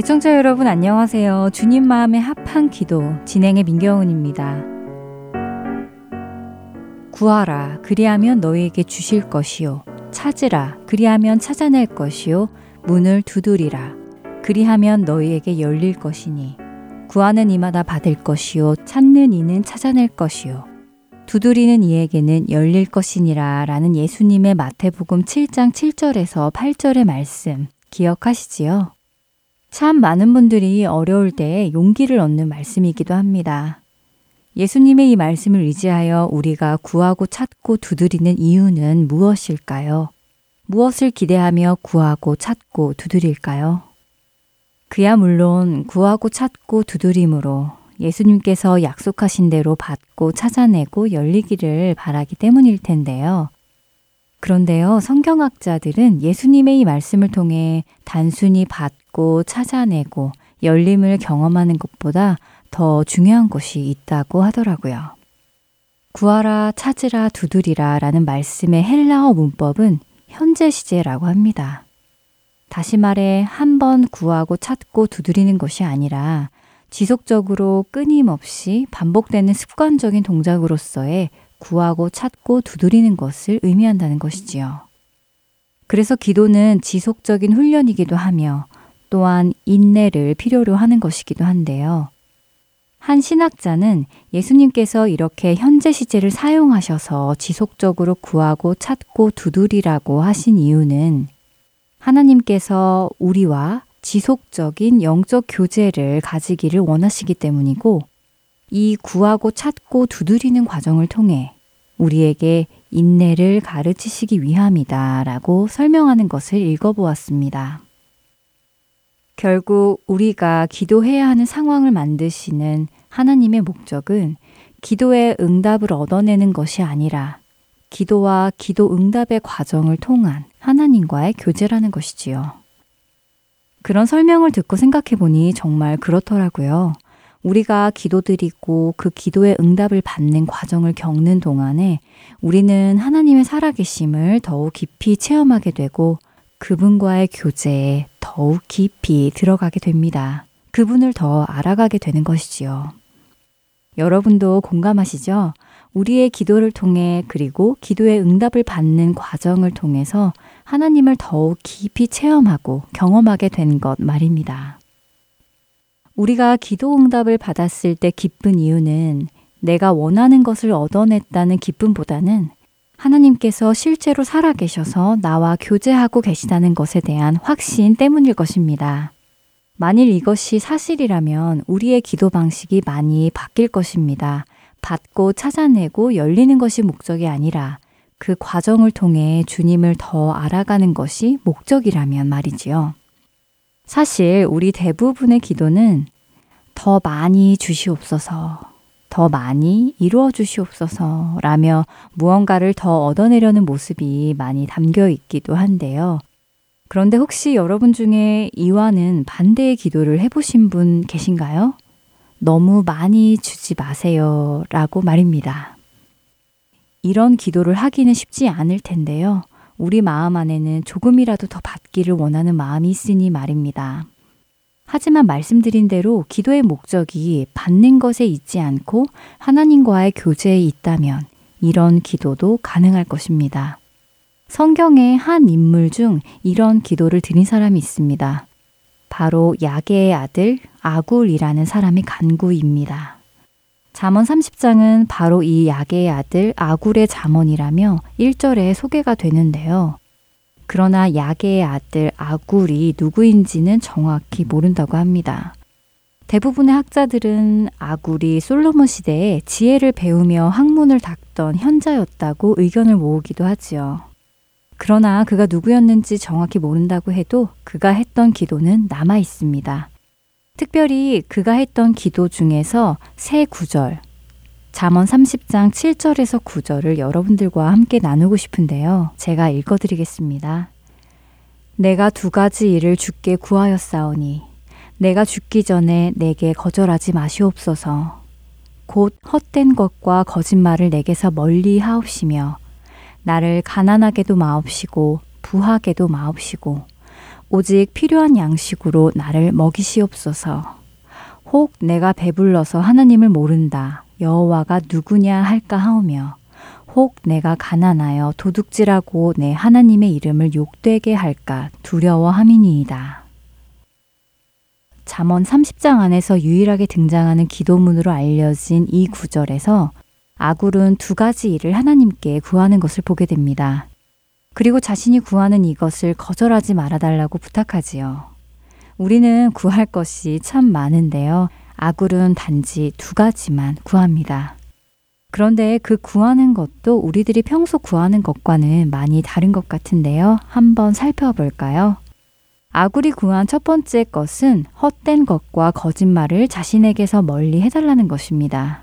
애청자 여러분 안녕하세요. 주님 마음에 합한 기도 진행의 민경훈입니다. 구하라 그리하면 너희에게 주실 것이요. 찾으라 그리하면 찾아낼 것이요. 문을 두드리라. 그리하면 너희에게 열릴 것이니. 구하는 이마다 받을 것이요. 찾는 이는 찾아낼 것이요. 두드리는 이에게는 열릴 것이니라. 라는 예수님의 마태복음 7장 7절에서 8절의 말씀 기억하시지요? 참 많은 분들이 어려울 때 용기를 얻는 말씀이기도 합니다. 예수님의 이 말씀을 의지하여 우리가 구하고 찾고 두드리는 이유는 무엇일까요? 무엇을 기대하며 구하고 찾고 두드릴까요? 그야 물론 구하고 찾고 두드림으로 예수님께서 약속하신 대로 받고 찾아내고 열리기를 바라기 때문일 텐데요. 그런데요, 성경학자들은 예수님의 이 말씀을 통해 단순히 받고 찾아내고 열림을 경험하는 것보다 더 중요한 것이 있다고 하더라고요. 구하라, 찾으라, 두드리라 라는 말씀의 헬라어 문법은 현재 시제라고 합니다. 다시 말해, 한 번 구하고 찾고 두드리는 것이 아니라 지속적으로 끊임없이 반복되는 습관적인 동작으로서의 구하고 찾고 두드리는 것을 의미한다는 것이지요. 그래서 기도는 지속적인 훈련이기도 하며 또한 인내를 필요로 하는 것이기도 한데요. 한 신학자는 예수님께서 이렇게 현재 시제를 사용하셔서 지속적으로 구하고 찾고 두드리라고 하신 이유는 하나님께서 우리와 지속적인 영적 교제를 가지기를 원하시기 때문이고 이 구하고 찾고 두드리는 과정을 통해 우리에게 인내를 가르치시기 위함이다 라고 설명하는 것을 읽어보았습니다. 결국 우리가 기도해야 하는 상황을 만드시는 하나님의 목적은 기도의 응답을 얻어내는 것이 아니라 기도와 기도 응답의 과정을 통한 하나님과의 교제라는 것이지요. 그런 설명을 듣고 생각해 보니 정말 그렇더라고요. 우리가 기도드리고 그 기도의 응답을 받는 과정을 겪는 동안에 우리는 하나님의 살아계심을 더욱 깊이 체험하게 되고 그분과의 교제에 더욱 깊이 들어가게 됩니다. 그분을 더 알아가게 되는 것이지요. 여러분도 공감하시죠? 우리의 기도를 통해 그리고 기도의 응답을 받는 과정을 통해서 하나님을 더욱 깊이 체험하고 경험하게 된 것 말입니다. 우리가 기도 응답을 받았을 때 기쁜 이유는 내가 원하는 것을 얻어냈다는 기쁨보다는 하나님께서 실제로 살아계셔서 나와 교제하고 계시다는 것에 대한 확신 때문일 것입니다. 만일 이것이 사실이라면 우리의 기도 방식이 많이 바뀔 것입니다. 받고 찾아내고 열리는 것이 목적이 아니라 그 과정을 통해 주님을 더 알아가는 것이 목적이라면 말이지요. 사실 우리 대부분의 기도는 더 많이 주시옵소서, 더 많이 이루어 주시옵소서 라며 무언가를 더 얻어내려는 모습이 많이 담겨 있기도 한데요. 그런데 혹시 여러분 중에 이와는 반대의 기도를 해보신 분 계신가요? 너무 많이 주지 마세요 라고 말입니다. 이런 기도를 하기는 쉽지 않을 텐데요. 우리 마음 안에는 조금이라도 더 받기를 원하는 마음이 있으니 말입니다. 하지만 말씀드린 대로 기도의 목적이 받는 것에 있지 않고 하나님과의 교제에 있다면 이런 기도도 가능할 것입니다. 성경의 한 인물 중 이런 기도를 드린 사람이 있습니다. 바로 야게의 아들 아굴이라는 사람의 간구입니다. 잠언 30장은 바로 이 야게의 아들 아굴의 잠언이라며 1절에 소개가 되는데요. 그러나 야게의 아들 아굴이 누구인지는 정확히 모른다고 합니다. 대부분의 학자들은 아굴이 솔로몬 시대에 지혜를 배우며 학문을 닦던 현자였다고 의견을 모으기도 하지요. 그러나 그가 누구였는지 정확히 모른다고 해도 그가 했던 기도는 남아 있습니다. 특별히 그가 했던 기도 중에서 세 구절, 잠언 30장 7절에서 9절을 여러분들과 함께 나누고 싶은데요. 제가 읽어드리겠습니다. 내가 두 가지 일을 주께 구하였사오니 내가 죽기 전에 내게 거절하지 마시옵소서. 곧 헛된 것과 거짓말을 내게서 멀리 하옵시며 나를 가난하게도 마옵시고 부하게도 마옵시고 오직 필요한 양식으로 나를 먹이시옵소서. 혹 내가 배불러서 하나님을 모른다. 여호와가 누구냐 할까 하오며 혹 내가 가난하여 도둑질하고 내 하나님의 이름을 욕되게 할까 두려워함이니이다. 잠언 30장 안에서 유일하게 등장하는 기도문으로 알려진 이 구절에서 아굴은 두 가지 일을 하나님께 구하는 것을 보게 됩니다. 그리고 자신이 구하는 이것을 거절하지 말아달라고 부탁하지요. 우리는 구할 것이 참 많은데요. 아굴은 단지 두 가지만 구합니다. 그런데 그 구하는 것도 우리들이 평소 구하는 것과는 많이 다른 것 같은데요. 한번 살펴볼까요? 아굴이 구한 첫 번째 것은 헛된 것과 거짓말을 자신에게서 멀리 해달라는 것입니다.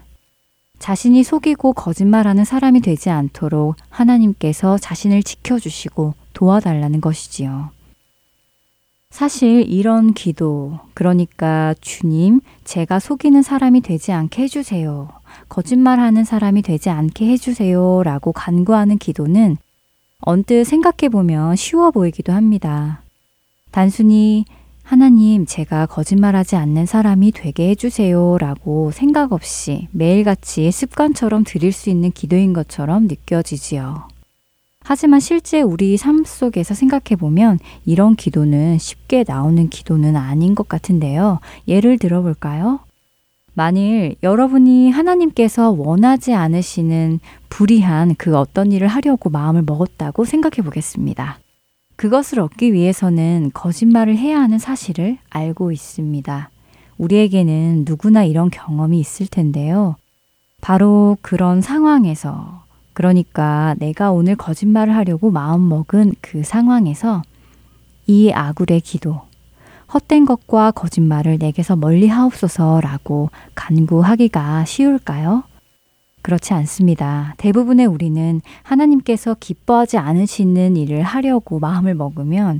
자신이 속이고 거짓말하는 사람이 되지 않도록 하나님께서 자신을 지켜주시고 도와달라는 것이지요. 사실 이런 기도, 그러니까 주님, 제가 속이는 사람이 되지 않게 해주세요. 거짓말하는 사람이 되지 않게 해주세요. 라고 간구하는 기도는 언뜻 생각해보면 쉬워 보이기도 합니다. 단순히 하나님, 제가 거짓말하지 않는 사람이 되게 해주세요. 라고 생각 없이 매일같이 습관처럼 드릴 수 있는 기도인 것처럼 느껴지지요. 하지만 실제 우리 삶 속에서 생각해 보면 이런 기도는 쉽게 나오는 기도는 아닌 것 같은데요. 예를 들어 볼까요? 만일 여러분이 하나님께서 원하지 않으시는 불의한 그 어떤 일을 하려고 마음을 먹었다고 생각해 보겠습니다. 그것을 얻기 위해서는 거짓말을 해야 하는 사실을 알고 있습니다. 우리에게는 누구나 이런 경험이 있을 텐데요. 바로 그런 상황에서, 그러니까 내가 오늘 거짓말을 하려고 마음먹은 그 상황에서 이 아굴의 기도, 헛된 것과 거짓말을 내게서 멀리 하옵소서라고 간구하기가 쉬울까요? 그렇지 않습니다. 대부분의 우리는 하나님께서 기뻐하지 않으시는 일을 하려고 마음을 먹으면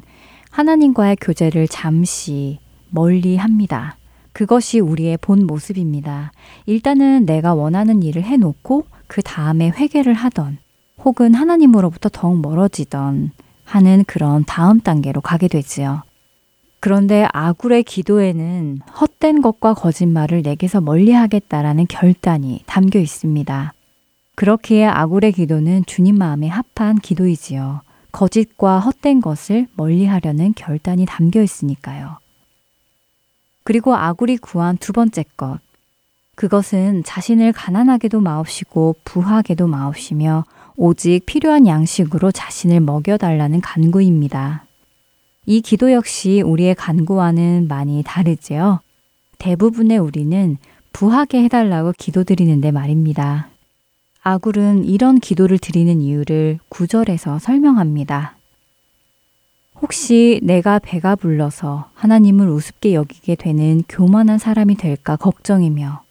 하나님과의 교제를 잠시 멀리 합니다. 그것이 우리의 본 모습입니다. 일단은 내가 원하는 일을 해놓고 그 다음에 회개를 하던 혹은 하나님으로부터 더욱 멀어지던 하는 그런 다음 단계로 가게 되지요. 그런데 아굴의 기도에는 헛된 것과 거짓말을 내게서 멀리 하겠다라는 결단이 담겨 있습니다. 그렇기에 아굴의 기도는 주님 마음에 합한 기도이지요. 거짓과 헛된 것을 멀리 하려는 결단이 담겨 있으니까요. 그리고 아굴이 구한 두 번째 것. 그것은 자신을 가난하게도 마옵시고 부하게도 마옵시며 오직 필요한 양식으로 자신을 먹여달라는 간구입니다. 이 기도 역시 우리의 간구와는 많이 다르지요. 대부분의 우리는 부하게 해달라고 기도드리는데 말입니다. 아굴은 이런 기도를 드리는 이유를 구절에서 설명합니다. 혹시 내가 배가 불러서 하나님을 우습게 여기게 되는 교만한 사람이 될까 걱정이며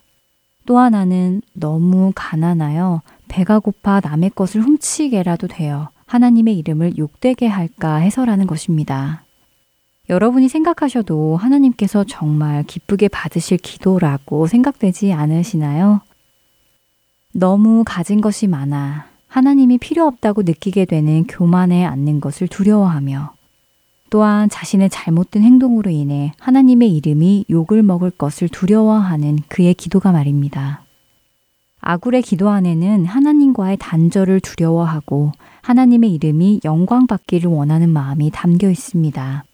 또 하나는 너무 가난하여 배가 고파 남의 것을 훔치게라도 되어 하나님의 이름을 욕되게 할까 해서라는 것입니다. 여러분이 생각하셔도 하나님께서 정말 기쁘게 받으실 기도라고 생각되지 않으시나요? 너무 가진 것이 많아 하나님이 필요 없다고 느끼게 되는 교만에 앉는 것을 두려워하며 또한 자신의 잘못된 행동으로 인해 하나님의 이름이 욕을 먹을 것을 두려워하는 그의 기도가 말입니다. 아굴의 기도 안에는 하나님과의 단절을 두려워하고 하나님의 이름이 영광받기를 원하는 마음이 담겨 있습니다.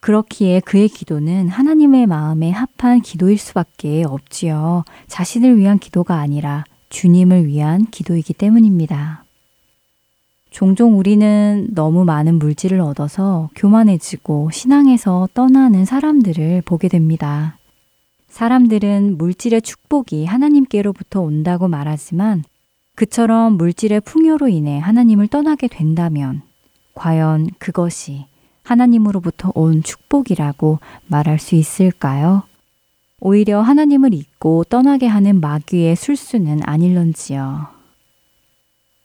그렇기에 그의 기도는 하나님의 마음에 합한 기도일 수밖에 없지요. 자신을 위한 기도가 아니라 주님을 위한 기도이기 때문입니다. 종종 우리는 너무 많은 물질을 얻어서 교만해지고 신앙에서 떠나는 사람들을 보게 됩니다. 사람들은 물질의 축복이 하나님께로부터 온다고 말하지만 그처럼 물질의 풍요로 인해 하나님을 떠나게 된다면 과연 그것이 하나님으로부터 온 축복이라고 말할 수 있을까요? 오히려 하나님을 잊고 떠나게 하는 마귀의 술수는 아닐런지요.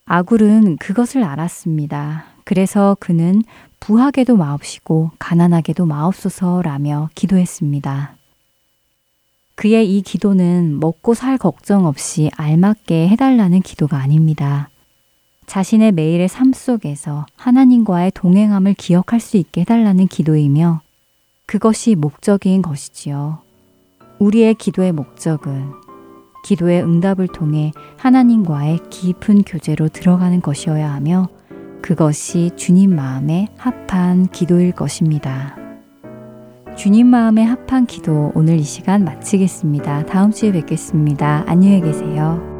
아굴은 그것을 알았습니다. 그래서 그는 부하게도 마옵시고 가난하게도 마옵소서라며 기도했습니다. 그의 이 기도는 먹고 살 걱정 없이 알맞게 해달라는 기도가 아닙니다. 자신의 매일의 삶 속에서 하나님과의 동행함을 기억할 수 있게 해달라는 기도이며 그것이 목적인 것이지요. 우리의 기도의 목적은 기도의 응답을 통해 하나님과의 깊은 교제로 들어가는 것이어야 하며 그것이 주님 마음에 합한 기도일 것입니다. 주님 마음에 합한 기도 오늘 이 시간 마치겠습니다. 다음 주에 뵙겠습니다. 안녕히 계세요.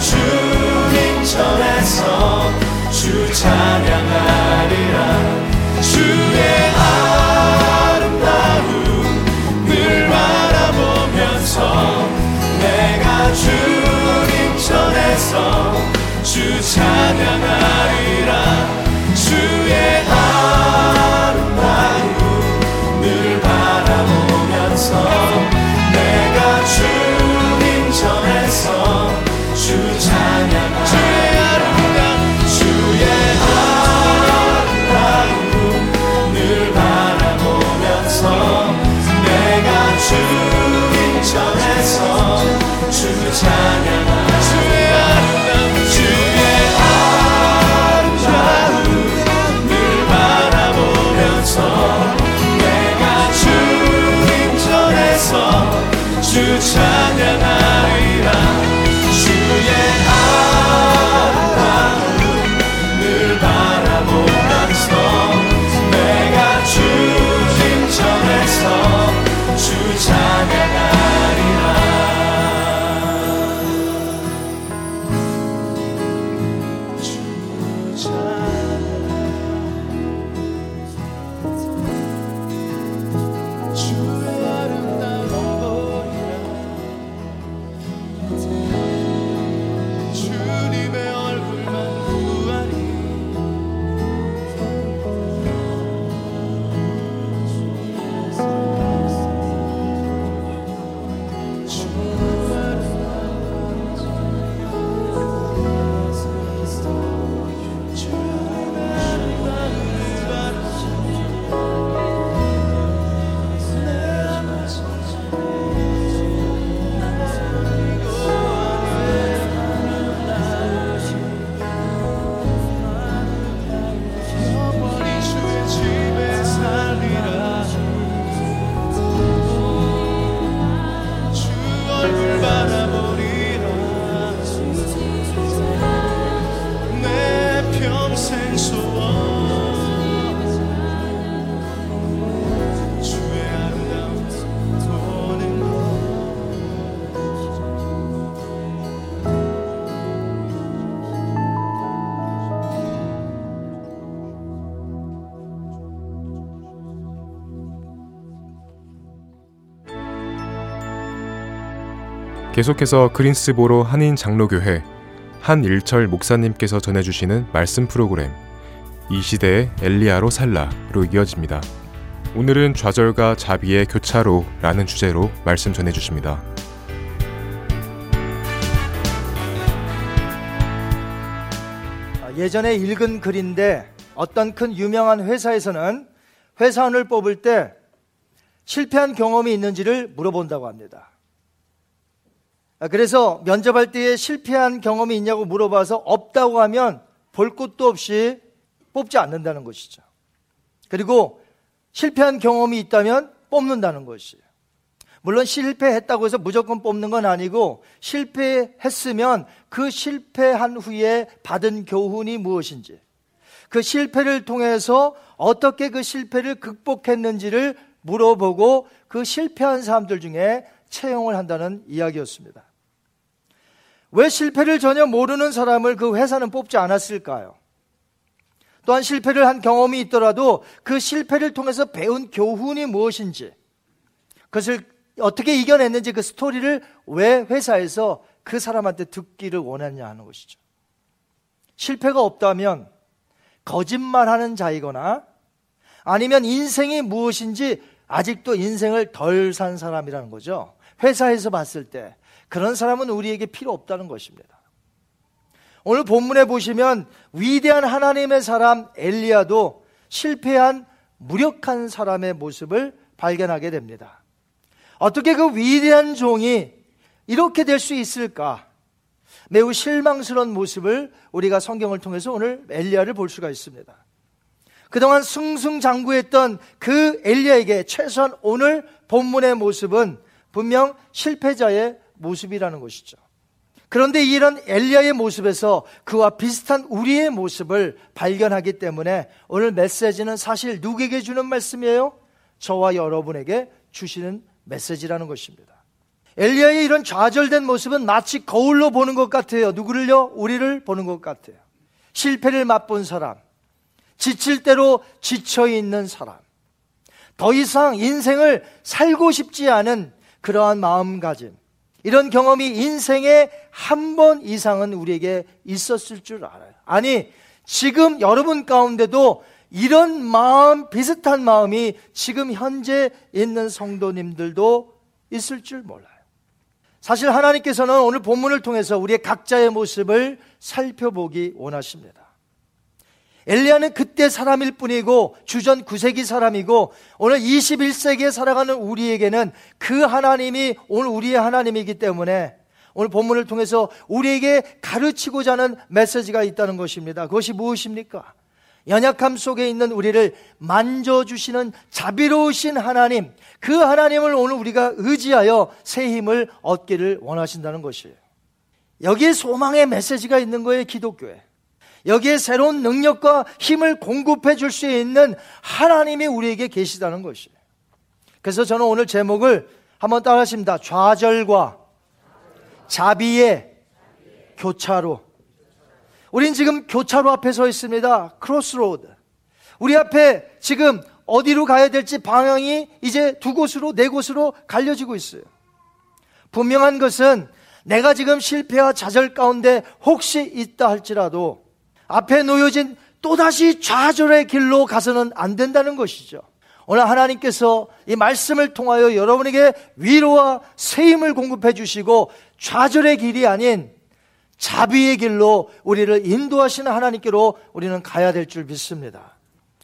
주님 전해서 주 찬양하 계속해서 그린스보로 한인 장로교회 한일철 목사님께서 전해주시는 말씀 프로그램 이 시대의 엘리야로 살라로 이어집니다. 오늘은 좌절과 자비의 교차로라는 주제로 말씀 전해주십니다. 아, 예전에 읽은 글인데 어떤 큰 유명한 회사에서는 회사원을 뽑을 때 실패한 경험이 있는지를 물어본다고 합니다. 아, 그래서 면접할 때에 실패한 경험이 있냐고 물어봐서 없다고 하면 볼 것도 없이 뽑지 않는다는 것이죠. 그리고 실패한 경험이 있다면 뽑는다는 것이에요. 물론 실패했다고 해서 무조건 뽑는 건 아니고 실패했으면 그 실패한 후에 받은 교훈이 무엇인지 그 실패를 통해서 어떻게 그 실패를 극복했는지를 물어보고 그 실패한 사람들 중에 채용을 한다는 이야기였습니다. 왜 실패를 전혀 모르는 사람을 그 회사는 뽑지 않았을까요? 또한 실패를 한 경험이 있더라도 그 실패를 통해서 배운 교훈이 무엇인지, 그것을 어떻게 이겨냈는지 그 스토리를 왜 회사에서 그 사람한테 듣기를 원했냐 하는 것이죠. 실패가 없다면 거짓말하는 자이거나 아니면 인생이 무엇인지 아직도 인생을 덜 산 사람이라는 거죠. 회사에서 봤을 때 그런 사람은 우리에게 필요 없다는 것입니다. 오늘 본문에 보시면 위대한 하나님의 사람 엘리야도 실패한 무력한 사람의 모습을 발견하게 됩니다. 어떻게 그 위대한 종이 이렇게 될 수 있을까? 매우 실망스러운 모습을 우리가 성경을 통해서 오늘 엘리야를 볼 수가 있습니다. 그동안 승승장구했던 그 엘리야에게 최소한 오늘 본문의 모습은 분명 실패자의 모습이라는 것이죠. 그런데 이런 엘리야의 모습에서 그와 비슷한 우리의 모습을 발견하기 때문에 오늘 메시지는 사실 누구에게 주는 말씀이에요? 저와 여러분에게 주시는 메시지라는 것입니다. 엘리야의 이런 좌절된 모습은 마치 거울로 보는 것 같아요. 누구를요? 우리를 보는 것 같아요. 실패를 맛본 사람, 지칠 대로 지쳐 있는 사람, 더 이상 인생을 살고 싶지 않은 그러한 마음가짐, 이런 경험이 인생에 한 번 이상은 우리에게 있었을 줄 알아요. 아니, 지금 여러분 가운데도 이런 마음, 비슷한 마음이 지금 현재 있는 성도님들도 있을 줄 몰라요. 사실 하나님께서는 오늘 본문을 통해서 우리의 각자의 모습을 살펴보기 원하십니다. 엘리야는 그때 사람일 뿐이고 주전 9세기 사람이고 오늘 21세기에 살아가는 우리에게는 그 하나님이 오늘 우리의 하나님이기 때문에 오늘 본문을 통해서 우리에게 가르치고자 하는 메시지가 있다는 것입니다. 그것이 무엇입니까? 연약함 속에 있는 우리를 만져주시는 자비로우신 하나님, 그 하나님을 오늘 우리가 의지하여 새 힘을 얻기를 원하신다는 것이에요. 여기에 소망의 메시지가 있는 거예요, 기독교에. 여기에 새로운 능력과 힘을 공급해 줄 수 있는 하나님이 우리에게 계시다는 것이에요. 그래서 저는 오늘 제목을 한번 따라 하십니다. 좌절과 자비의 교차로. 우린 지금 교차로 앞에 서 있습니다. crossroad. 우리 앞에 지금 어디로 가야 될지 방향이 이제 두 곳으로, 네 곳으로 갈려지고 있어요. 분명한 것은 내가 지금 실패와 좌절 가운데 혹시 있다 할지라도 앞에 놓여진 또다시 좌절의 길로 가서는 안 된다는 것이죠. 오늘 하나님께서 이 말씀을 통하여 여러분에게 위로와 새 힘을 공급해 주시고 좌절의 길이 아닌 자비의 길로 우리를 인도하시는 하나님께로 우리는 가야 될 줄 믿습니다.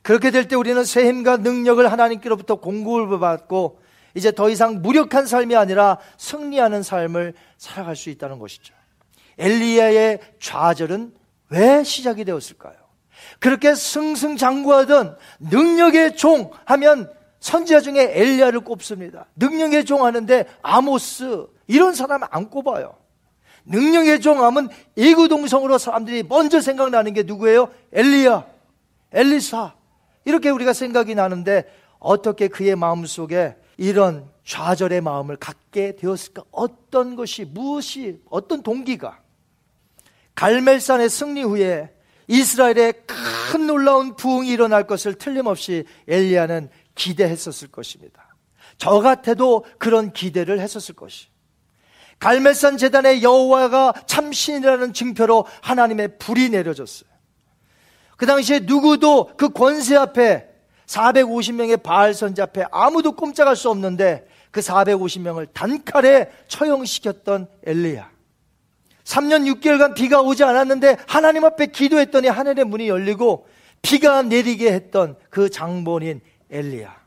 그렇게 될 때 우리는 새 힘과 능력을 하나님께로부터 공급을 받고 이제 더 이상 무력한 삶이 아니라 승리하는 삶을 살아갈 수 있다는 것이죠. 엘리야의 좌절은 왜 시작이 되었을까요? 그렇게 승승장구하던 능력의 종 하면 선지자 중에 엘리야를 꼽습니다. 능력의 종 하는데 아모스 이런 사람 안 꼽아요. 능력의 종 하면 이구동성으로 사람들이 먼저 생각나는 게 누구예요? 엘리야, 엘리사 이렇게 우리가 생각이 나는데 어떻게 그의 마음속에 이런 좌절의 마음을 갖게 되었을까? 어떤 것이 무엇이 어떤 동기가 갈멜산의 승리 후에 이스라엘에 큰 놀라운 부흥이 일어날 것을 틀림없이 엘리야는 기대했었을 것입니다. 저 같아도 그런 기대를 했었을 것이. 갈멜산 재단의 여호와가 참신이라는 증표로 하나님의 불이 내려졌어요. 그 당시에 누구도 그 권세 앞에 450명의 바알 선자 앞에 아무도 꼼짝할 수 없는데 그 450명을 단칼에 처형시켰던 엘리야. 3년 6개월간 비가 오지 않았는데 하나님 앞에 기도했더니 하늘의 문이 열리고 비가 내리게 했던 그 장본인 엘리야.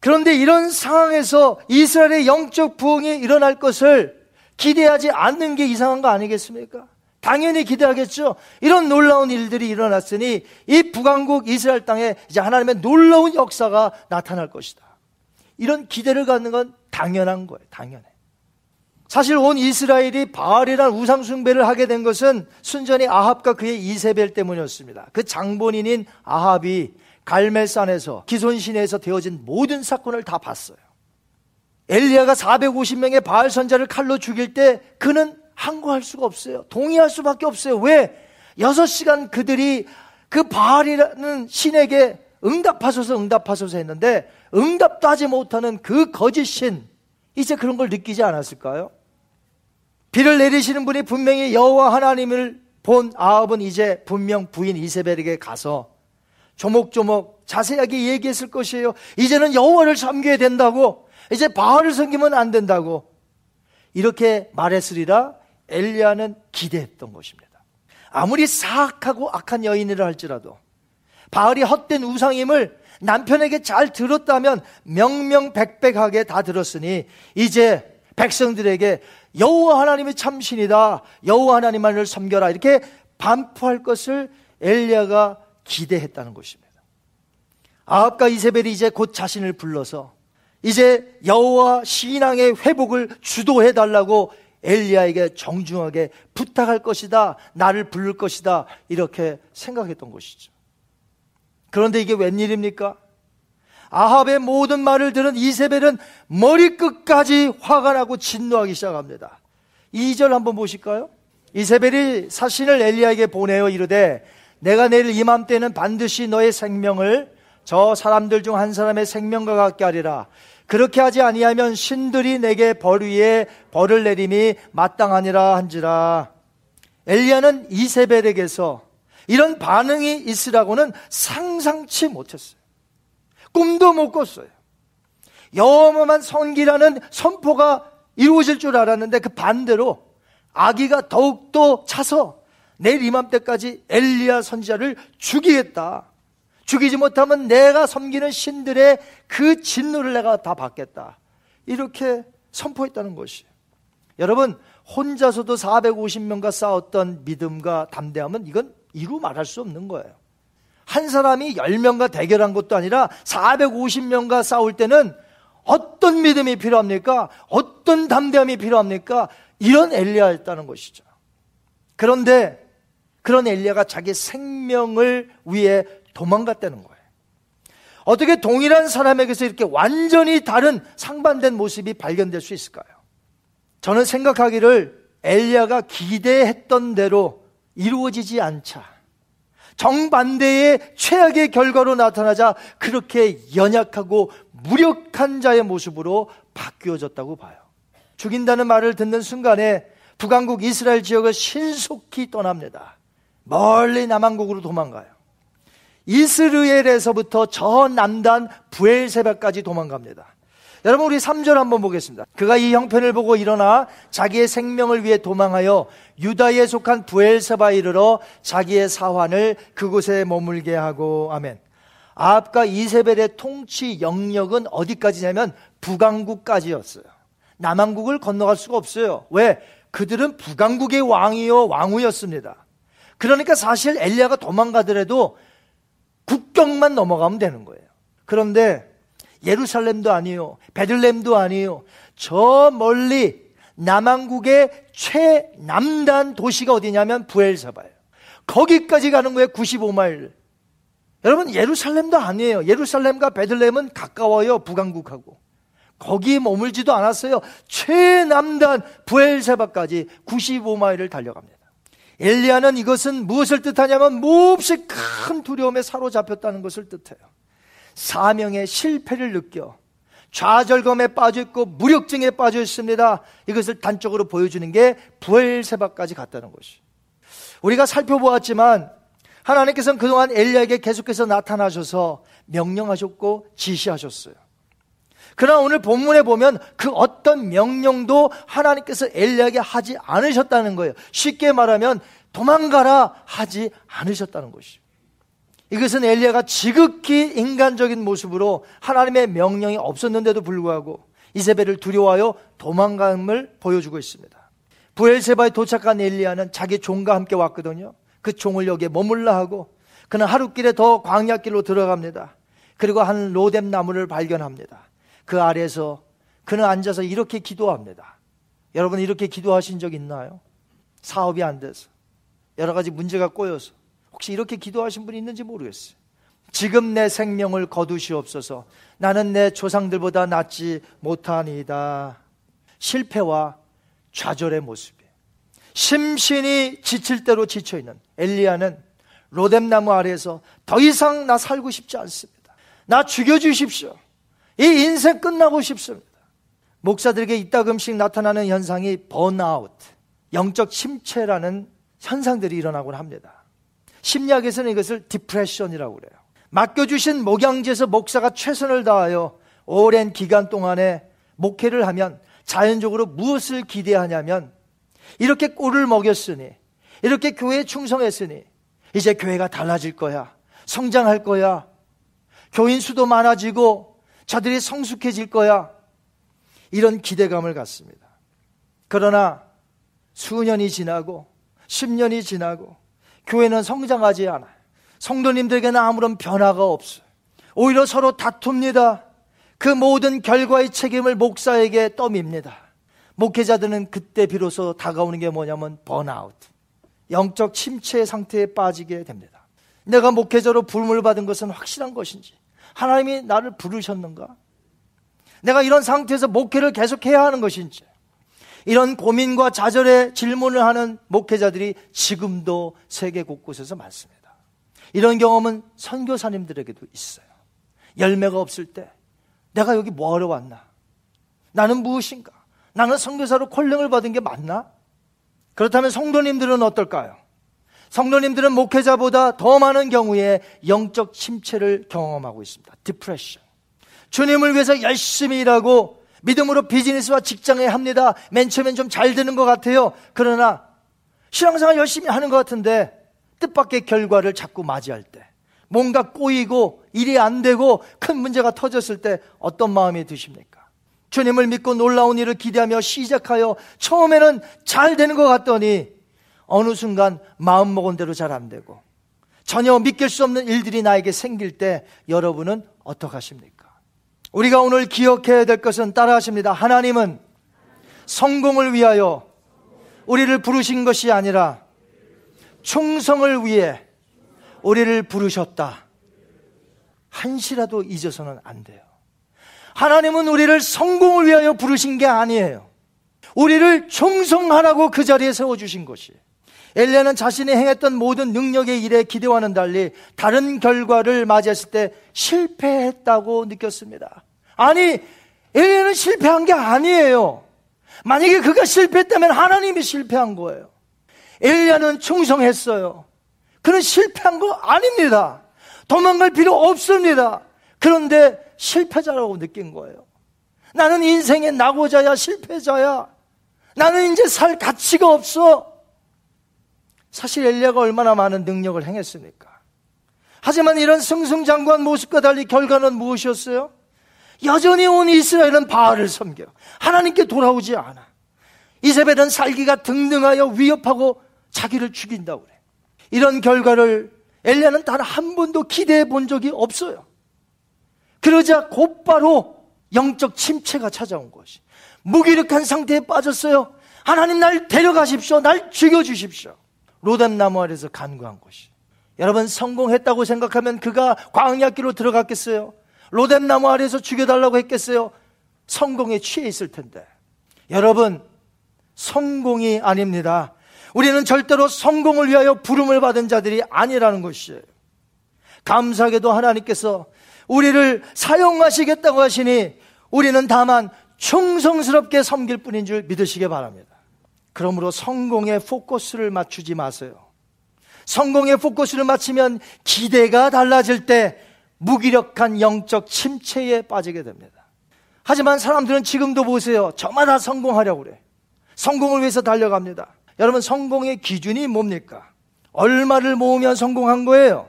그런데 이런 상황에서 이스라엘의 영적 부흥이 일어날 것을 기대하지 않는 게 이상한 거 아니겠습니까? 당연히 기대하겠죠. 이런 놀라운 일들이 일어났으니 이 북왕국 이스라엘 땅에 이제 하나님의 놀라운 역사가 나타날 것이다. 이런 기대를 갖는 건 당연한 거예요. 당연해. 사실 온 이스라엘이 바알이란 우상 숭배를 하게 된 것은 순전히 아합과 그의 이세벨 때문이었습니다. 그 장본인인 아합이 갈멜산에서 기손신에서 되어진 모든 사건을 다 봤어요. 엘리야가 450명의 바알 선자를 칼로 죽일 때 그는 항거할 수가 없어요. 동의할 수밖에 없어요. 왜? 6시간 그들이 그 바알이라는 신에게 응답하소서 응답하소서 했는데 응답도 하지 못하는 그 거짓 신 이제 그런 걸 느끼지 않았을까요? 비를 내리시는 분이 분명히 여호와 하나님을 본 아합은 이제 분명 부인 이세벨에게 가서 조목조목 자세하게 얘기했을 것이에요. 이제는 여호와를 섬겨야 된다고. 이제 바알을 섬기면 안 된다고. 이렇게 말했으리라 엘리야는 기대했던 것입니다. 아무리 사악하고 악한 여인이라 할지라도 바알이 헛된 우상임을 남편에게 잘 들었다면 명명백백하게 다 들었으니 이제 백성들에게 여호와 하나님이 참 신이다. 여호와 하나님만을 섬겨라. 이렇게 반포할 것을 엘리야가 기대했다는 것입니다. 아합과 이세벨이 이제 곧 자신을 불러서 이제 여호와 신앙의 회복을 주도해 달라고 엘리야에게 정중하게 부탁할 것이다. 나를 부를 것이다. 이렇게 생각했던 것이죠. 그런데 이게 웬일입니까? 아합의 모든 말을 들은 이세벨은 머리끝까지 화가 나고 진노하기 시작합니다. 2절 한번 보실까요? 이세벨이 사신을 엘리야에게 보내어 이르되 내가 내일 이맘때는 반드시 너의 생명을 저 사람들 중 한 사람의 생명과 같게 하리라. 그렇게 하지 아니하면 신들이 내게 벌 위에 벌을 내림이 마땅하니라 한지라. 엘리야는 이세벨에게서 이런 반응이 있으라고는 상상치 못했어요. 꿈도 못 꿨어요. 영험한 선기라는 선포가 이루어질 줄 알았는데 그 반대로 아기가 더욱더 차서 내일 이맘때까지 엘리야 선지자를 죽이겠다. 죽이지 못하면 내가 섬기는 신들의 그 진노를 내가 다 받겠다. 이렇게 선포했다는 것이에요. 여러분, 혼자서도 450명과 싸웠던 믿음과 담대함은 이건 이루 말할 수 없는 거예요. 한 사람이 10명과 대결한 것도 아니라 450명과 싸울 때는 어떤 믿음이 필요합니까? 어떤 담대함이 필요합니까? 이런 엘리야였다는 것이죠. 그런데 그런 엘리야가 자기 생명을 위해 도망갔다는 거예요. 어떻게 동일한 사람에게서 이렇게 완전히 다른 상반된 모습이 발견될 수 있을까요? 저는 생각하기를 엘리야가 기대했던 대로 이루어지지 않자 정반대의 최악의 결과로 나타나자 그렇게 연약하고 무력한 자의 모습으로 바뀌어졌다고 봐요. 죽인다는 말을 듣는 순간에 북왕국 이스라엘 지역을 신속히 떠납니다. 멀리 남왕국으로 도망가요. 이스르엘에서부터 저 남단 부엘세바까지 도망갑니다. 여러분 우리 3절 한번 보겠습니다. 그가 이 형편을 보고 일어나 자기의 생명을 위해 도망하여 유다에 속한 부엘세바에 이르러 자기의 사환을 그곳에 머물게 하고 아멘. 아합과 이세벨의 통치 영역은 어디까지냐면 북왕국까지였어요. 남왕국을 건너갈 수가 없어요. 왜? 그들은 북왕국의 왕이요 왕후였습니다. 그러니까 사실 엘리야가 도망가더라도 국경만 넘어가면 되는 거예요. 그런데 예루살렘도 아니요, 베들렘도 아니요, 저 멀리 남왕국의 최남단 도시가 어디냐면 부엘사바예요. 거기까지 가는 거예요. 95마일. 여러분 예루살렘도 아니에요. 예루살렘과 베들렘은 가까워요. 북왕국하고. 거기 머물지도 않았어요. 최남단 부엘세바까지 95마일을 달려갑니다. 엘리야는 이것은 무엇을 뜻하냐면 몹시 큰 두려움에 사로잡혔다는 것을 뜻해요. 사명의 실패를 느껴 좌절감에 빠져 있고 무력증에 빠져 있습니다. 이것을 단적으로 보여주는 게 부엘세바까지 갔다는 것이. 우리가 살펴보았지만 하나님께서는 그동안 엘리야에게 계속해서 나타나셔서 명령하셨고 지시하셨어요. 그러나 오늘 본문에 보면 그 어떤 명령도 하나님께서 엘리야에게 하지 않으셨다는 거예요. 쉽게 말하면 도망가라 하지 않으셨다는 것이죠. 이것은 엘리야가 지극히 인간적인 모습으로 하나님의 명령이 없었는데도 불구하고 이세벨을 두려워하여 도망감을 보여주고 있습니다. 부엘세바에 도착한 엘리야는 자기 종과 함께 왔거든요. 그 종을 여기에 머물라 하고 그는 하루길에 더 광야길로 들어갑니다. 그리고 한 로뎀 나무를 발견합니다. 그 아래에서 그는 앉아서 이렇게 기도합니다. 여러분 이렇게 기도하신 적 있나요? 사업이 안 돼서 여러 가지 문제가 꼬여서 혹시 이렇게 기도하신 분이 있는지 모르겠어요. 지금 내 생명을 거두시옵소서. 나는 내 조상들보다 낫지 못하니다. 실패와 좌절의 모습이에요. 심신이 지칠 대로 지쳐 있는 엘리야는 로뎀나무 아래에서 더 이상 나 살고 싶지 않습니다. 나 죽여 주십시오. 이 인생 끝나고 싶습니다. 목사들에게 이따금씩 나타나는 현상이 번아웃, 영적 침체라는 현상들이 일어나곤 합니다. 심리학에서는 이것을 depression이라고 그래요. 맡겨주신 목양지에서 목사가 최선을 다하여 오랜 기간 동안에 목회를 하면 자연적으로 무엇을 기대하냐면 이렇게 꼴을 먹였으니 이렇게 교회에 충성했으니 이제 교회가 달라질 거야. 성장할 거야. 교인 수도 많아지고 자들이 성숙해질 거야. 이런 기대감을 갖습니다. 그러나 수년이 지나고 10년이 지나고 교회는 성장하지 않아요. 성도님들에게는 아무런 변화가 없어요. 오히려 서로 다툽니다. 그 모든 결과의 책임을 목사에게 떠밉니다. 목회자들은 그때 비로소 다가오는 게 뭐냐면 번아웃. 영적 침체 상태에 빠지게 됩니다. 내가 목회자로 부름을 받은 것은 확실한 것인지, 하나님이 나를 부르셨는가? 내가 이런 상태에서 목회를 계속해야 하는 것인지, 이런 고민과 좌절의 질문을 하는 목회자들이 지금도 세계 곳곳에서 많습니다. 이런 경험은 선교사님들에게도 있어요. 열매가 없을 때 내가 여기 뭐하러 왔나? 나는 무엇인가? 나는 선교사로 콜링을 받은 게 맞나? 그렇다면 성도님들은 어떨까요? 성도님들은 목회자보다 더 많은 경우에 영적 침체를 경험하고 있습니다. 디프레션. 주님을 위해서 열심히 일하고 믿음으로 비즈니스와 직장에 합니다. 맨 처음엔 좀 잘 되는 것 같아요. 그러나 신앙생활 열심히 하는 것 같은데 뜻밖의 결과를 자꾸 맞이할 때 뭔가 꼬이고 일이 안 되고 큰 문제가 터졌을 때 어떤 마음이 드십니까? 주님을 믿고 놀라운 일을 기대하며 시작하여 처음에는 잘 되는 것 같더니 어느 순간 마음 먹은 대로 잘 안 되고 전혀 믿길 수 없는 일들이 나에게 생길 때 여러분은 어떡하십니까? 우리가 오늘 기억해야 될 것은 따라하십니다. 하나님은 성공을 위하여 우리를 부르신 것이 아니라 충성을 위해 우리를 부르셨다. 한시라도 잊어서는 안 돼요. 하나님은 우리를 성공을 위하여 부르신 게 아니에요. 우리를 충성하라고 그 자리에 세워주신 것이. 엘리야는 자신이 행했던 모든 능력의 일에 기대와는 달리 다른 결과를 맞이했을 때 실패했다고 느꼈습니다. 아니, 엘리야는 실패한 게 아니에요. 만약에 그가 실패했다면 하나님이 실패한 거예요. 엘리야는 충성했어요. 그는 실패한 거 아닙니다. 도망갈 필요 없습니다. 그런데 실패자라고 느낀 거예요. 나는 인생의 낙오자야, 실패자야. 나는 이제 살 가치가 없어. 사실 엘리야가 얼마나 많은 능력을 행했습니까? 하지만 이런 승승장구한 모습과 달리 결과는 무엇이었어요? 여전히 온 이스라엘은 바알을 섬겨. 하나님께 돌아오지 않아. 이세벨은 살기가 등등하여 위협하고 자기를 죽인다고 그래. 이런 결과를 엘리야는 단 한 번도 기대해 본 적이 없어요. 그러자 곧바로 영적 침체가 찾아온 것이. 무기력한 상태에 빠졌어요. 하나님 날 데려가십시오. 날 죽여주십시오. 로담 나무 아래서 간구한 것이. 여러분 성공했다고 생각하면 그가 광야길로 들어갔겠어요? 로담나무 아래서 죽여달라고 했겠어요? 성공에 취해 있을 텐데. 여러분 성공이 아닙니다. 우리는 절대로 성공을 위하여 부름을 받은 자들이 아니라는 것이에요. 감사하게도 하나님께서 우리를 사용하시겠다고 하시니 우리는 다만 충성스럽게 섬길 뿐인 줄 믿으시기 바랍니다. 그러므로 성공에 포커스를 맞추지 마세요. 성공에 포커스를 맞추면 기대가 달라질 때 무기력한 영적 침체에 빠지게 됩니다. 하지만 사람들은 지금도 보세요. 저마다 성공하려고 그래. 성공을 위해서 달려갑니다. 여러분, 성공의 기준이 뭡니까? 얼마를 모으면 성공한 거예요?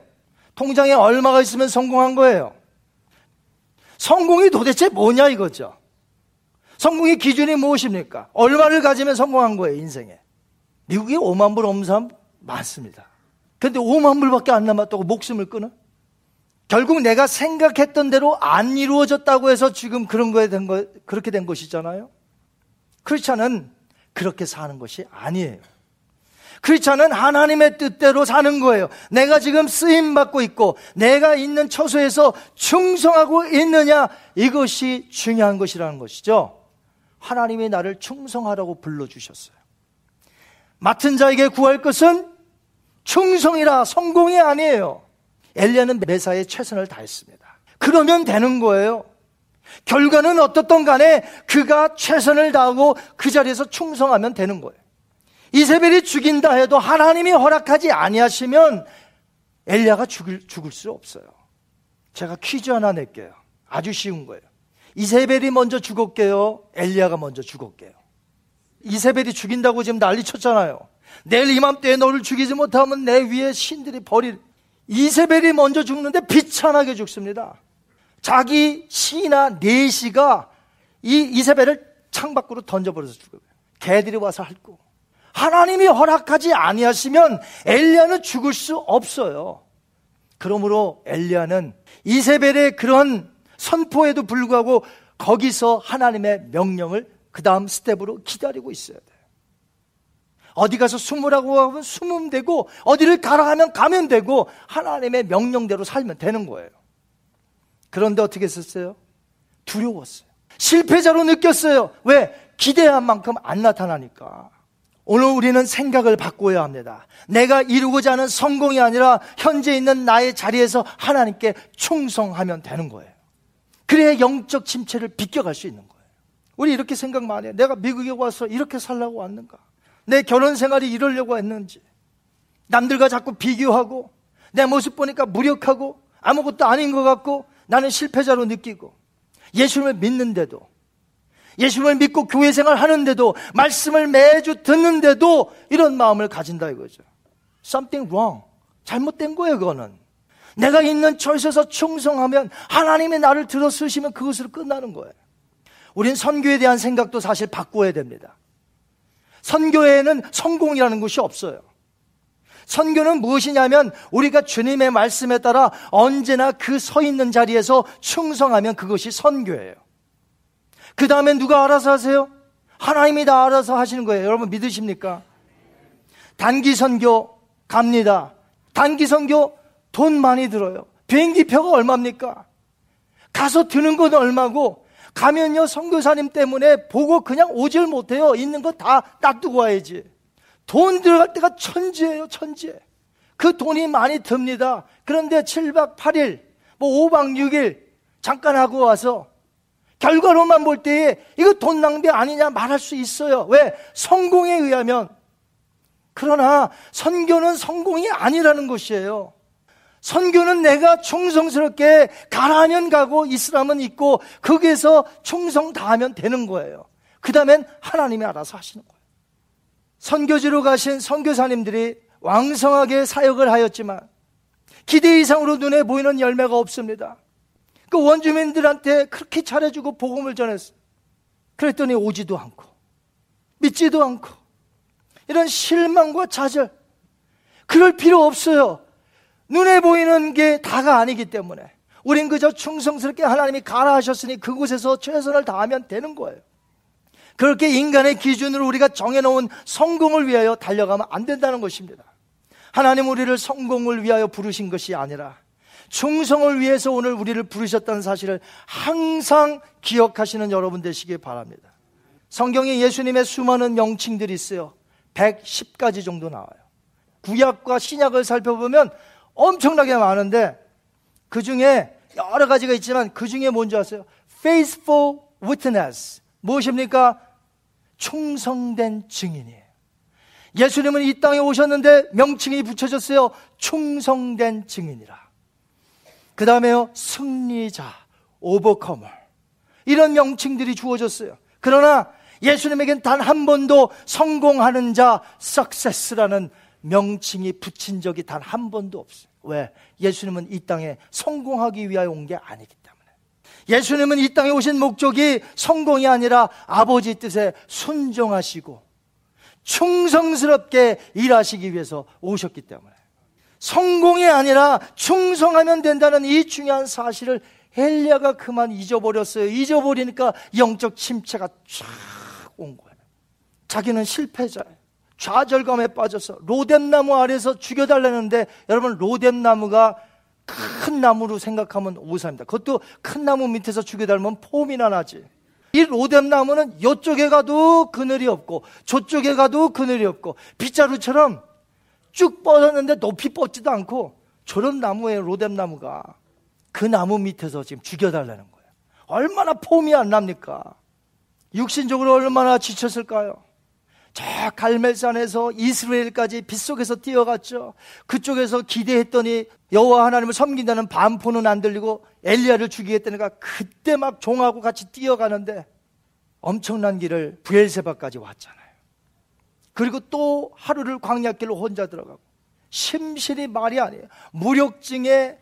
통장에 얼마가 있으면 성공한 거예요? 성공이 도대체 뭐냐 이거죠? 성공의 기준이 무엇입니까? 얼마를 가지면 성공한 거예요, 인생에. 미국에 5만 불 없는 사람 많습니다. 근데 5만 불밖에 안 남았다고 목숨을 끊어? 결국 내가 생각했던 대로 안 이루어졌다고 해서 지금 그런 거에 된 거, 그렇게 된 것이잖아요? 크리스찬은 그렇게 사는 것이 아니에요. 크리스찬은 하나님의 뜻대로 사는 거예요. 내가 지금 쓰임 받고 있고 내가 있는 처소에서 충성하고 있느냐 이것이 중요한 것이라는 것이죠. 하나님이 나를 충성하라고 불러 주셨어요. 맡은 자에게 구할 것은 충성이라 성공이 아니에요. 엘리야는 매사에 최선을 다했습니다. 그러면 되는 거예요. 결과는 어떻던 간에 그가 최선을 다하고 그 자리에서 충성하면 되는 거예요. 이세벨이 죽인다 해도 하나님이 허락하지 아니하시면 엘리야가 죽을, 죽을 수 없어요. 제가 퀴즈 하나 낼게요. 아주 쉬운 거예요. 이세벨이 먼저 죽었게요. 엘리야가 먼저 죽었게요. 이세벨이 죽인다고 지금 난리 쳤잖아요. 내일 이맘때에 너를 죽이지 못하면 내 위에 신들이 버릴. 이세벨이 먼저 죽는데 비참하게 죽습니다. 자기 시나 내시가 이 이세벨을 창 밖으로 던져버려서 죽어요. 개들이 와서 핥고. 하나님이 허락하지 아니하시면 엘리야는 죽을 수 없어요. 그러므로 엘리야는 이세벨의 그런 선포에도 불구하고 거기서 하나님의 명령을 그 다음 스텝으로 기다리고 있어야 돼요. 어디 가서 숨으라고 하면 숨으면 되고, 어디를 가라 하면 가면 되고, 하나님의 명령대로 살면 되는 거예요. 그런데 어떻게 했었어요? 두려웠어요. 실패자로 느꼈어요. 왜? 기대한 만큼 안 나타나니까. 오늘 우리는 생각을 바꿔야 합니다. 내가 이루고자 하는 성공이 아니라 현재 있는 나의 자리에서 하나님께 충성하면 되는 거예요. 그래야 영적 침체를 비껴갈 수 있는 거예요. 우리 이렇게 생각 많이 해요. 내가 미국에 와서 이렇게 살라고 왔는가? 내 결혼 생활이 이러려고 했는지. 남들과 자꾸 비교하고 내 모습 보니까 무력하고 아무것도 아닌 것 같고 나는 실패자로 느끼고 예수님을 믿는데도 예수님을 믿고 교회 생활 하는데도 말씀을 매주 듣는데도 이런 마음을 가진다 이거죠. Something wrong. 잘못된 거예요, 그거는. 내가 있는 처에서 충성하면 하나님이 나를 들어 쓰시면 그것으로 끝나는 거예요. 우린 선교에 대한 생각도 사실 바꿔야 됩니다. 선교에는 성공이라는 것이 없어요. 선교는 무엇이냐면 우리가 주님의 말씀에 따라 언제나 그 서 있는 자리에서 충성하면 그것이 선교예요. 그 다음에 누가 알아서 하세요? 하나님이 다 알아서 하시는 거예요. 여러분 믿으십니까? 단기 선교 갑니다. 단기 선교 돈 많이 들어요. 비행기 표가 얼마입니까? 가서 드는 건 얼마고 가면요 선교사님 때문에 보고 그냥 오질 못해요. 있는 거 다 놔두고 와야지. 돈 들어갈 때가 천지예요, 천지. 그 돈이 많이 듭니다. 그런데 7박 8일, 뭐 5박 6일 잠깐 하고 와서 결과로만 볼 때에 이거 돈 낭비 아니냐 말할 수 있어요. 왜? 성공에 의하면. 그러나 선교는 성공이 아니라는 것이에요. 선교는 내가 충성스럽게 가라면 가고 있으라면 있고 거기에서 충성 다하면 되는 거예요. 그 다음엔 하나님이 알아서 하시는 거예요. 선교지로 가신 선교사님들이 왕성하게 사역을 하였지만 기대 이상으로 눈에 보이는 열매가 없습니다. 그 원주민들한테 그렇게 잘해주고 복음을 전했어요. 그랬더니 오지도 않고 믿지도 않고 이런 실망과 좌절 그럴 필요 없어요. 눈에 보이는 게 다가 아니기 때문에 우린 그저 충성스럽게 하나님이 가라 하셨으니 그곳에서 최선을 다하면 되는 거예요. 그렇게 인간의 기준으로 우리가 정해놓은 성공을 위하여 달려가면 안 된다는 것입니다. 하나님 우리를 성공을 위하여 부르신 것이 아니라 충성을 위해서 오늘 우리를 부르셨다는 사실을 항상 기억하시는 여러분 되시길 바랍니다. 성경에 예수님의 수많은 명칭들이 있어요. 110가지 정도 나와요. 구약과 신약을 살펴보면 엄청나게 많은데 그 중에 여러 가지가 있지만 그 중에 뭔지 아세요? faithful witness. 무엇입니까? 충성된 증인이에요. 예수님은 이 땅에 오셨는데 명칭이 붙여졌어요. 충성된 증인이라. 그 다음에요, 승리자, 오버커머. 이런 명칭들이 주어졌어요. 그러나 예수님에겐 단 한 번도 성공하는 자, success라는 명칭이 붙인 적이 단 한 번도 없어요. 왜? 예수님은 이 땅에 성공하기 위하여 온 게 아니기 때문에. 예수님은 이 땅에 오신 목적이 성공이 아니라 아버지 뜻에 순종하시고 충성스럽게 일하시기 위해서 오셨기 때문에. 성공이 아니라 충성하면 된다는 이 중요한 사실을 헬리아가 그만 잊어버렸어요. 잊어버리니까 영적 침체가 쫙 온 거예요. 자기는 실패자예요. 좌절감에 빠져서 로뎀나무 아래서 죽여달라는데 여러분 로뎀나무가 큰 나무로 생각하면 오사입니다. 그것도 큰 나무 밑에서 죽여달면 폼이나 나지. 이 로뎀나무는 이쪽에 가도 그늘이 없고 저쪽에 가도 그늘이 없고 빗자루처럼 쭉 뻗었는데 높이 뻗지도 않고 저런 나무에 로뎀나무가 그 나무 밑에서 지금 죽여달라는 거예요. 얼마나 폼이 안 납니까? 육신적으로 얼마나 지쳤을까요? 저 갈멜산에서 이스라엘까지 빗속에서 뛰어갔죠. 그쪽에서 기대했더니 여호와 하나님을 섬긴다는 반포는 안 들리고 엘리야를 죽이겠다니까 그때 막 종하고 같이 뛰어가는데 엄청난 길을 부엘세바까지 왔잖아요. 그리고 또 하루를 광야길로 혼자 들어가고 심실이 말이 아니에요. 무력증에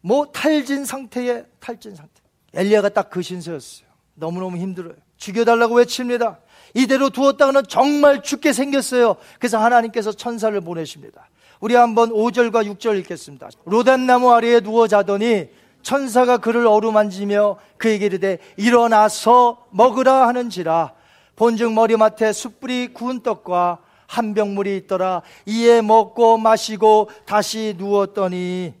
뭐 탈진 상태에 탈진 상태. 엘리야가 딱 그 신세였어요. 너무너무 힘들어요. 죽여달라고 외칩니다. 이대로 두었다가는 정말 죽게 생겼어요. 그래서 하나님께서 천사를 보내십니다. 우리 한번 5절과 6절 읽겠습니다. 로단나무 아래에 누워 자더니 천사가 그를 어루만지며 그에게 이르되 일어나서 먹으라 하는지라 본즉 머리맡에 숯불이 구운 떡과 한 병물이 있더라 이에 먹고 마시고 다시 누웠더니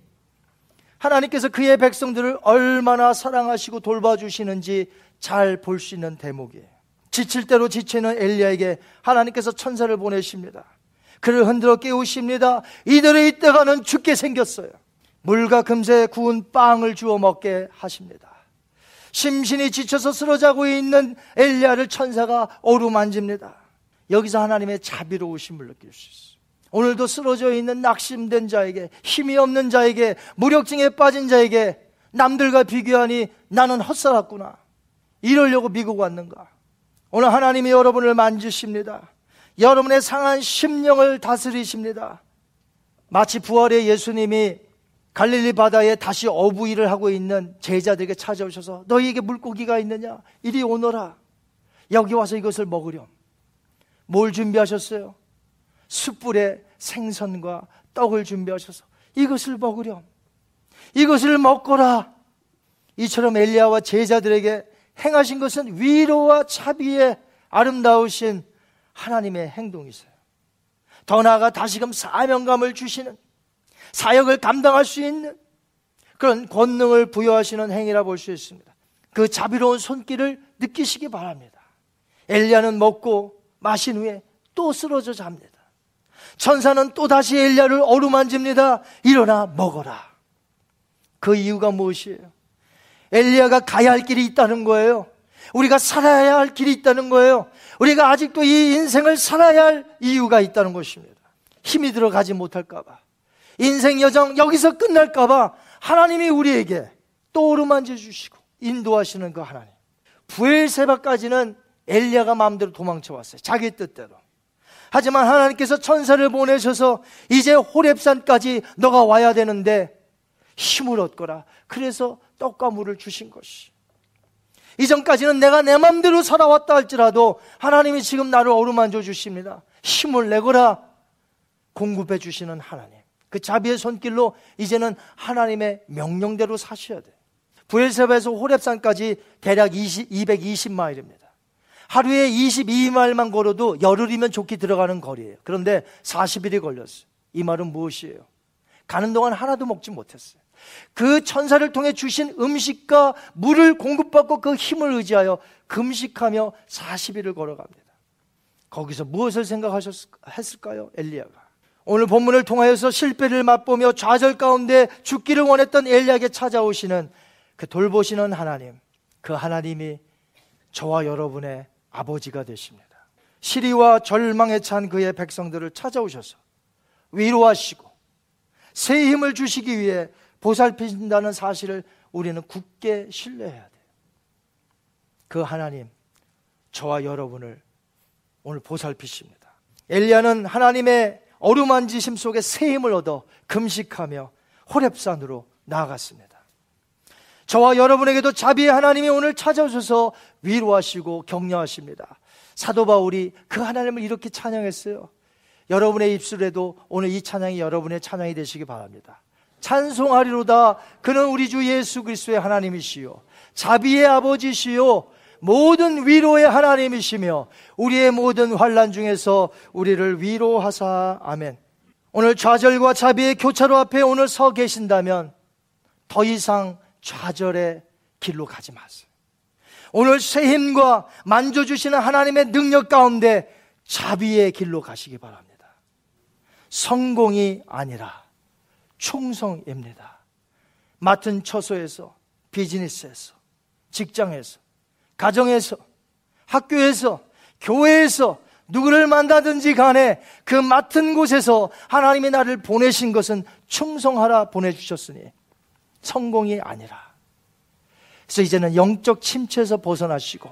하나님께서 그의 백성들을 얼마나 사랑하시고 돌봐주시는지 잘 볼 수 있는 대목이에요. 지칠 대로 지치는 엘리야에게 하나님께서 천사를 보내십니다. 그를 흔들어 깨우십니다. 이대로 있다가는 죽게 생겼어요. 물과 금세 구운 빵을 주워 먹게 하십니다. 심신이 지쳐서 쓰러자고 있는 엘리야를 천사가 어루만집니다. 여기서 하나님의 자비로우심을 느낄 수 있어요. 오늘도 쓰러져 있는 낙심된 자에게 힘이 없는 자에게 무력증에 빠진 자에게 남들과 비교하니 나는 헛살았구나. 이러려고 미국 왔는가? 오늘 하나님이 여러분을 만지십니다. 여러분의 상한 심령을 다스리십니다. 마치 부활의 예수님이 갈릴리 바다에 다시 어부일을 하고 있는 제자들에게 찾아오셔서 너희에게 물고기가 있느냐? 이리 오너라. 여기 와서 이것을 먹으렴. 뭘 준비하셨어요? 숯불에 생선과 떡을 준비하셔서 이것을 먹으렴. 이것을 먹거라. 이처럼 엘리야와 제자들에게 행하신 것은 위로와 자비의 아름다우신 하나님의 행동이세요. 더 나아가 다시금 사명감을 주시는 사역을 감당할 수 있는 그런 권능을 부여하시는 행위라 볼 수 있습니다. 그 자비로운 손길을 느끼시기 바랍니다. 엘리야는 먹고 마신 후에 또 쓰러져 잡니다. 천사는 또 다시 엘리야를 어루만집니다. 일어나 먹어라. 그 이유가 무엇이에요? 엘리야가 가야 할 길이 있다는 거예요. 우리가 살아야 할 길이 있다는 거예요. 우리가 아직도 이 인생을 살아야 할 이유가 있다는 것입니다. 힘이 들어가지 못할까봐. 인생 여정 여기서 끝날까봐 하나님이 우리에게 또 오르만져 주시고 인도하시는 그 하나님. 부엘세바까지는 엘리야가 마음대로 도망쳐 왔어요. 자기 뜻대로. 하지만 하나님께서 천사를 보내셔서 이제 호랩산까지 너가 와야 되는데 힘을 얻거라. 그래서 떡과 물을 주신 것이. 이전까지는 내가 내 맘대로 살아왔다 할지라도 하나님이 지금 나를 어루만져 주십니다. 힘을 내거라. 공급해 주시는 하나님. 그 자비의 손길로 이제는 하나님의 명령대로 사셔야 돼. 부엘세바에서 호랩산까지 대략 20, 220마일입니다. 하루에 22마일만 걸어도 열흘이면 좋게 들어가는 거리예요. 그런데 40일이 걸렸어요. 이 말은 무엇이에요? 가는 동안 하나도 먹지 못했어요. 그 천사를 통해 주신 음식과 물을 공급받고 그 힘을 의지하여 금식하며 40일을 걸어갑니다. 거기서 무엇을 생각하셨을까요? 엘리야가. 오늘 본문을 통하여서 실패를 맛보며 좌절 가운데 죽기를 원했던 엘리야에게 찾아오시는 그 돌보시는 하나님, 그 하나님이 저와 여러분의 아버지가 되십니다. 시리와 절망에 찬 그의 백성들을 찾아오셔서 위로하시고 새 힘을 주시기 위해 보살피신다는 사실을 우리는 굳게 신뢰해야 돼요. 그 하나님, 저와 여러분을 오늘 보살피십니다. 엘리야는 하나님의 어루만지심 속에 새 힘을 얻어 금식하며 호랩산으로 나아갔습니다. 저와 여러분에게도 자비의 하나님이 오늘 찾아오셔서 위로하시고 격려하십니다. 사도 바울이 그 하나님을 이렇게 찬양했어요. 여러분의 입술에도 오늘 이 찬양이 여러분의 찬양이 되시기 바랍니다. 찬송하리로다. 그는 우리 주 예수 그리스도의 하나님이시요. 자비의 아버지시요. 모든 위로의 하나님이시며 우리의 모든 환란 중에서 우리를 위로하사 아멘. 오늘 좌절과 자비의 교차로 앞에 오늘 서 계신다면 더 이상 좌절의 길로 가지 마세요. 오늘 새 힘과 만져 주시는 하나님의 능력 가운데 자비의 길로 가시기 바랍니다. 성공이 아니라 충성입니다. 맡은 처소에서, 비즈니스에서, 직장에서, 가정에서, 학교에서, 교회에서, 누구를 만나든지 간에 그 맡은 곳에서 하나님이 나를 보내신 것은 충성하라 보내주셨으니 성공이 아니라. 그래서 이제는 영적 침체에서 벗어나시고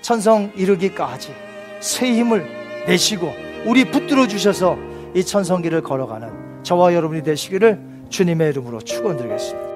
천성 이르기까지 새 힘을 내시고 우리 붙들어 주셔서 이 천성길을 걸어가는 저와 여러분이 되시기를 주님의 이름으로 축원드리겠습니다.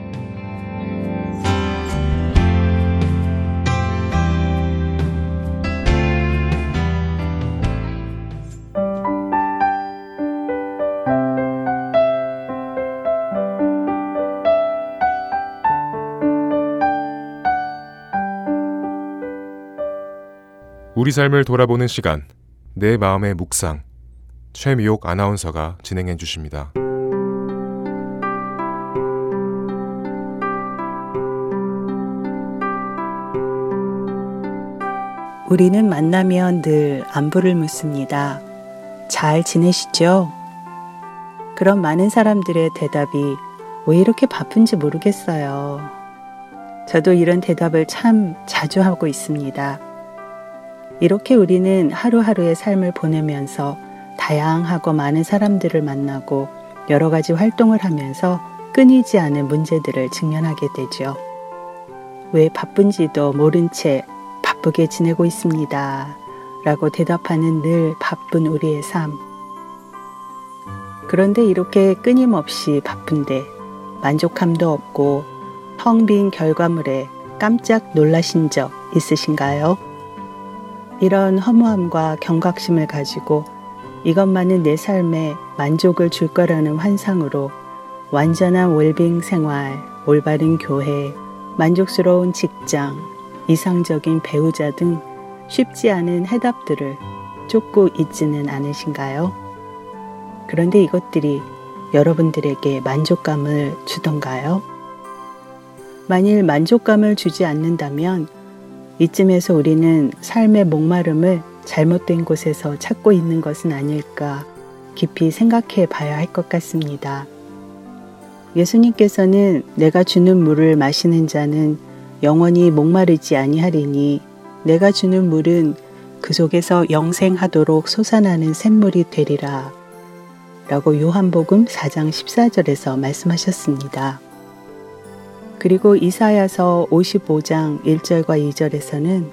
우리 삶을 돌아보는 시간, 내 마음의 묵상. 최미옥 아나운서가 진행해 주십니다. 우리는 만나면 늘 안부를 묻습니다. 잘 지내시죠? 그런 많은 사람들의 대답이 왜 이렇게 바쁜지 모르겠어요. 저도 이런 대답을 참 자주 하고 있습니다. 이렇게 우리는 하루하루의 삶을 보내면서 다양하고 많은 사람들을 만나고 여러 가지 활동을 하면서 끊이지 않은 문제들을 직면하게 되죠. 왜 바쁜지도 모른 채 바쁘게 지내고 있습니다. 라고 대답하는 늘 바쁜 우리의 삶. 그런데 이렇게 끊임없이 바쁜데 만족함도 없고 텅 빈 결과물에 깜짝 놀라신 적 있으신가요? 이런 허무함과 경각심을 가지고 이것만은 내 삶에 만족을 줄 거라는 환상으로 완전한 웰빙 생활, 올바른 교회, 만족스러운 직장, 이상적인 배우자 등 쉽지 않은 해답들을 쫓고 있지는 않으신가요? 그런데 이것들이 여러분들에게 만족감을 주던가요? 만일 만족감을 주지 않는다면 이쯤에서 우리는 삶의 목마름을 잘못된 곳에서 찾고 있는 것은 아닐까 깊이 생각해 봐야 할 것 같습니다. 예수님께서는 내가 주는 물을 마시는 자는 영원히 목마르지 아니하리니 내가 주는 물은 그 속에서 영생하도록 솟아나는 샘물이 되리라. 라고 요한복음 4장 14절에서 말씀하셨습니다. 그리고 이사야서 55장 1절과 2절에서는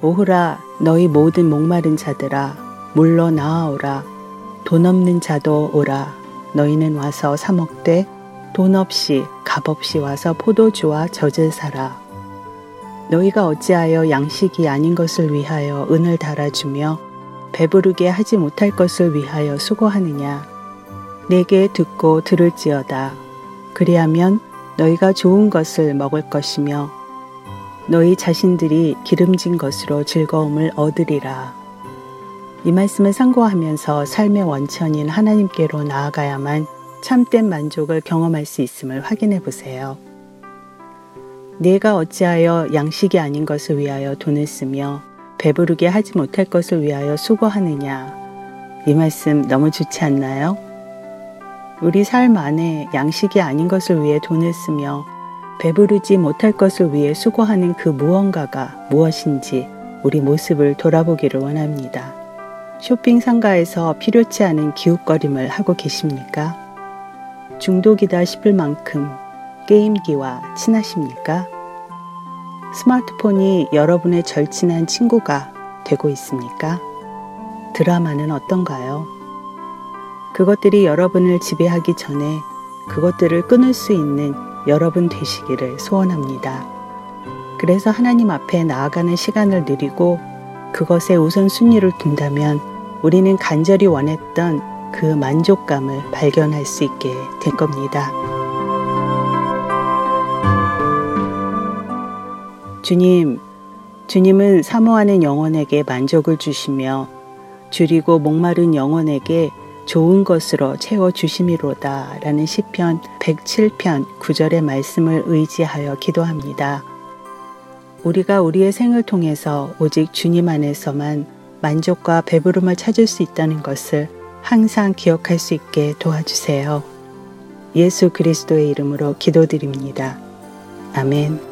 오후라 너희 모든 목마른 자들아 물러 나아오라. 돈 없는 자도 오라. 너희는 와서 사 먹되 돈 없이 값 없이 와서 포도주와 젖을 사라. 너희가 어찌하여 양식이 아닌 것을 위하여 은을 달아주며 배부르게 하지 못할 것을 위하여 수고하느냐? 내게 듣고 들을지어다. 그리하면 너희가 좋은 것을 먹을 것이며 너희 자신들이 기름진 것으로 즐거움을 얻으리라. 이 말씀을 상고하면서 삶의 원천인 하나님께로 나아가야만 참된 만족을 경험할 수 있음을 확인해 보세요. 내가 어찌하여 양식이 아닌 것을 위하여 돈을 쓰며 배부르게 하지 못할 것을 위하여 수고하느냐. 이 말씀 너무 좋지 않나요? 우리 삶 안에 양식이 아닌 것을 위해 돈을 쓰며 배부르지 못할 것을 위해 수고하는 그 무언가가 무엇인지 우리 모습을 돌아보기를 원합니다. 쇼핑 상가에서 필요치 않은 기웃거림을 하고 계십니까? 중독이다 싶을 만큼 게임기와 친하십니까? 스마트폰이 여러분의 절친한 친구가 되고 있습니까? 드라마는 어떤가요? 그것들이 여러분을 지배하기 전에 그것들을 끊을 수 있는 여러분 되시기를 소원합니다. 그래서 하나님 앞에 나아가는 시간을 누리고 그것에 우선순위를 둔다면 우리는 간절히 원했던 그 만족감을 발견할 수 있게 될 겁니다. 주님, 주님은 사모하는 영혼에게 만족을 주시며 줄이고 목마른 영혼에게 좋은 것으로 채워 주심이로다 라는 시편 107편 9절의 말씀을 의지하여 기도합니다. 우리가 우리의 생을 통해서 오직 주님 안에서만 만족과 배부름을 찾을 수 있다는 것을 항상 기억할 수 있게 도와주세요. 예수 그리스도의 이름으로 기도드립니다. 아멘.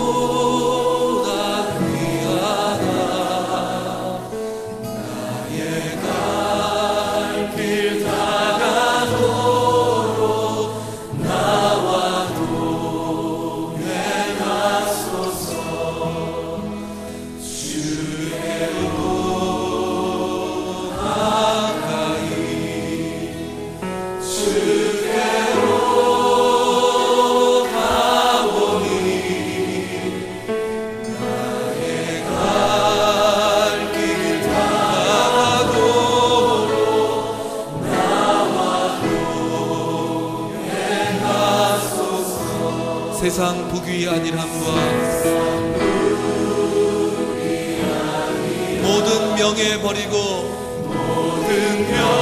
명예 버리고 모든 명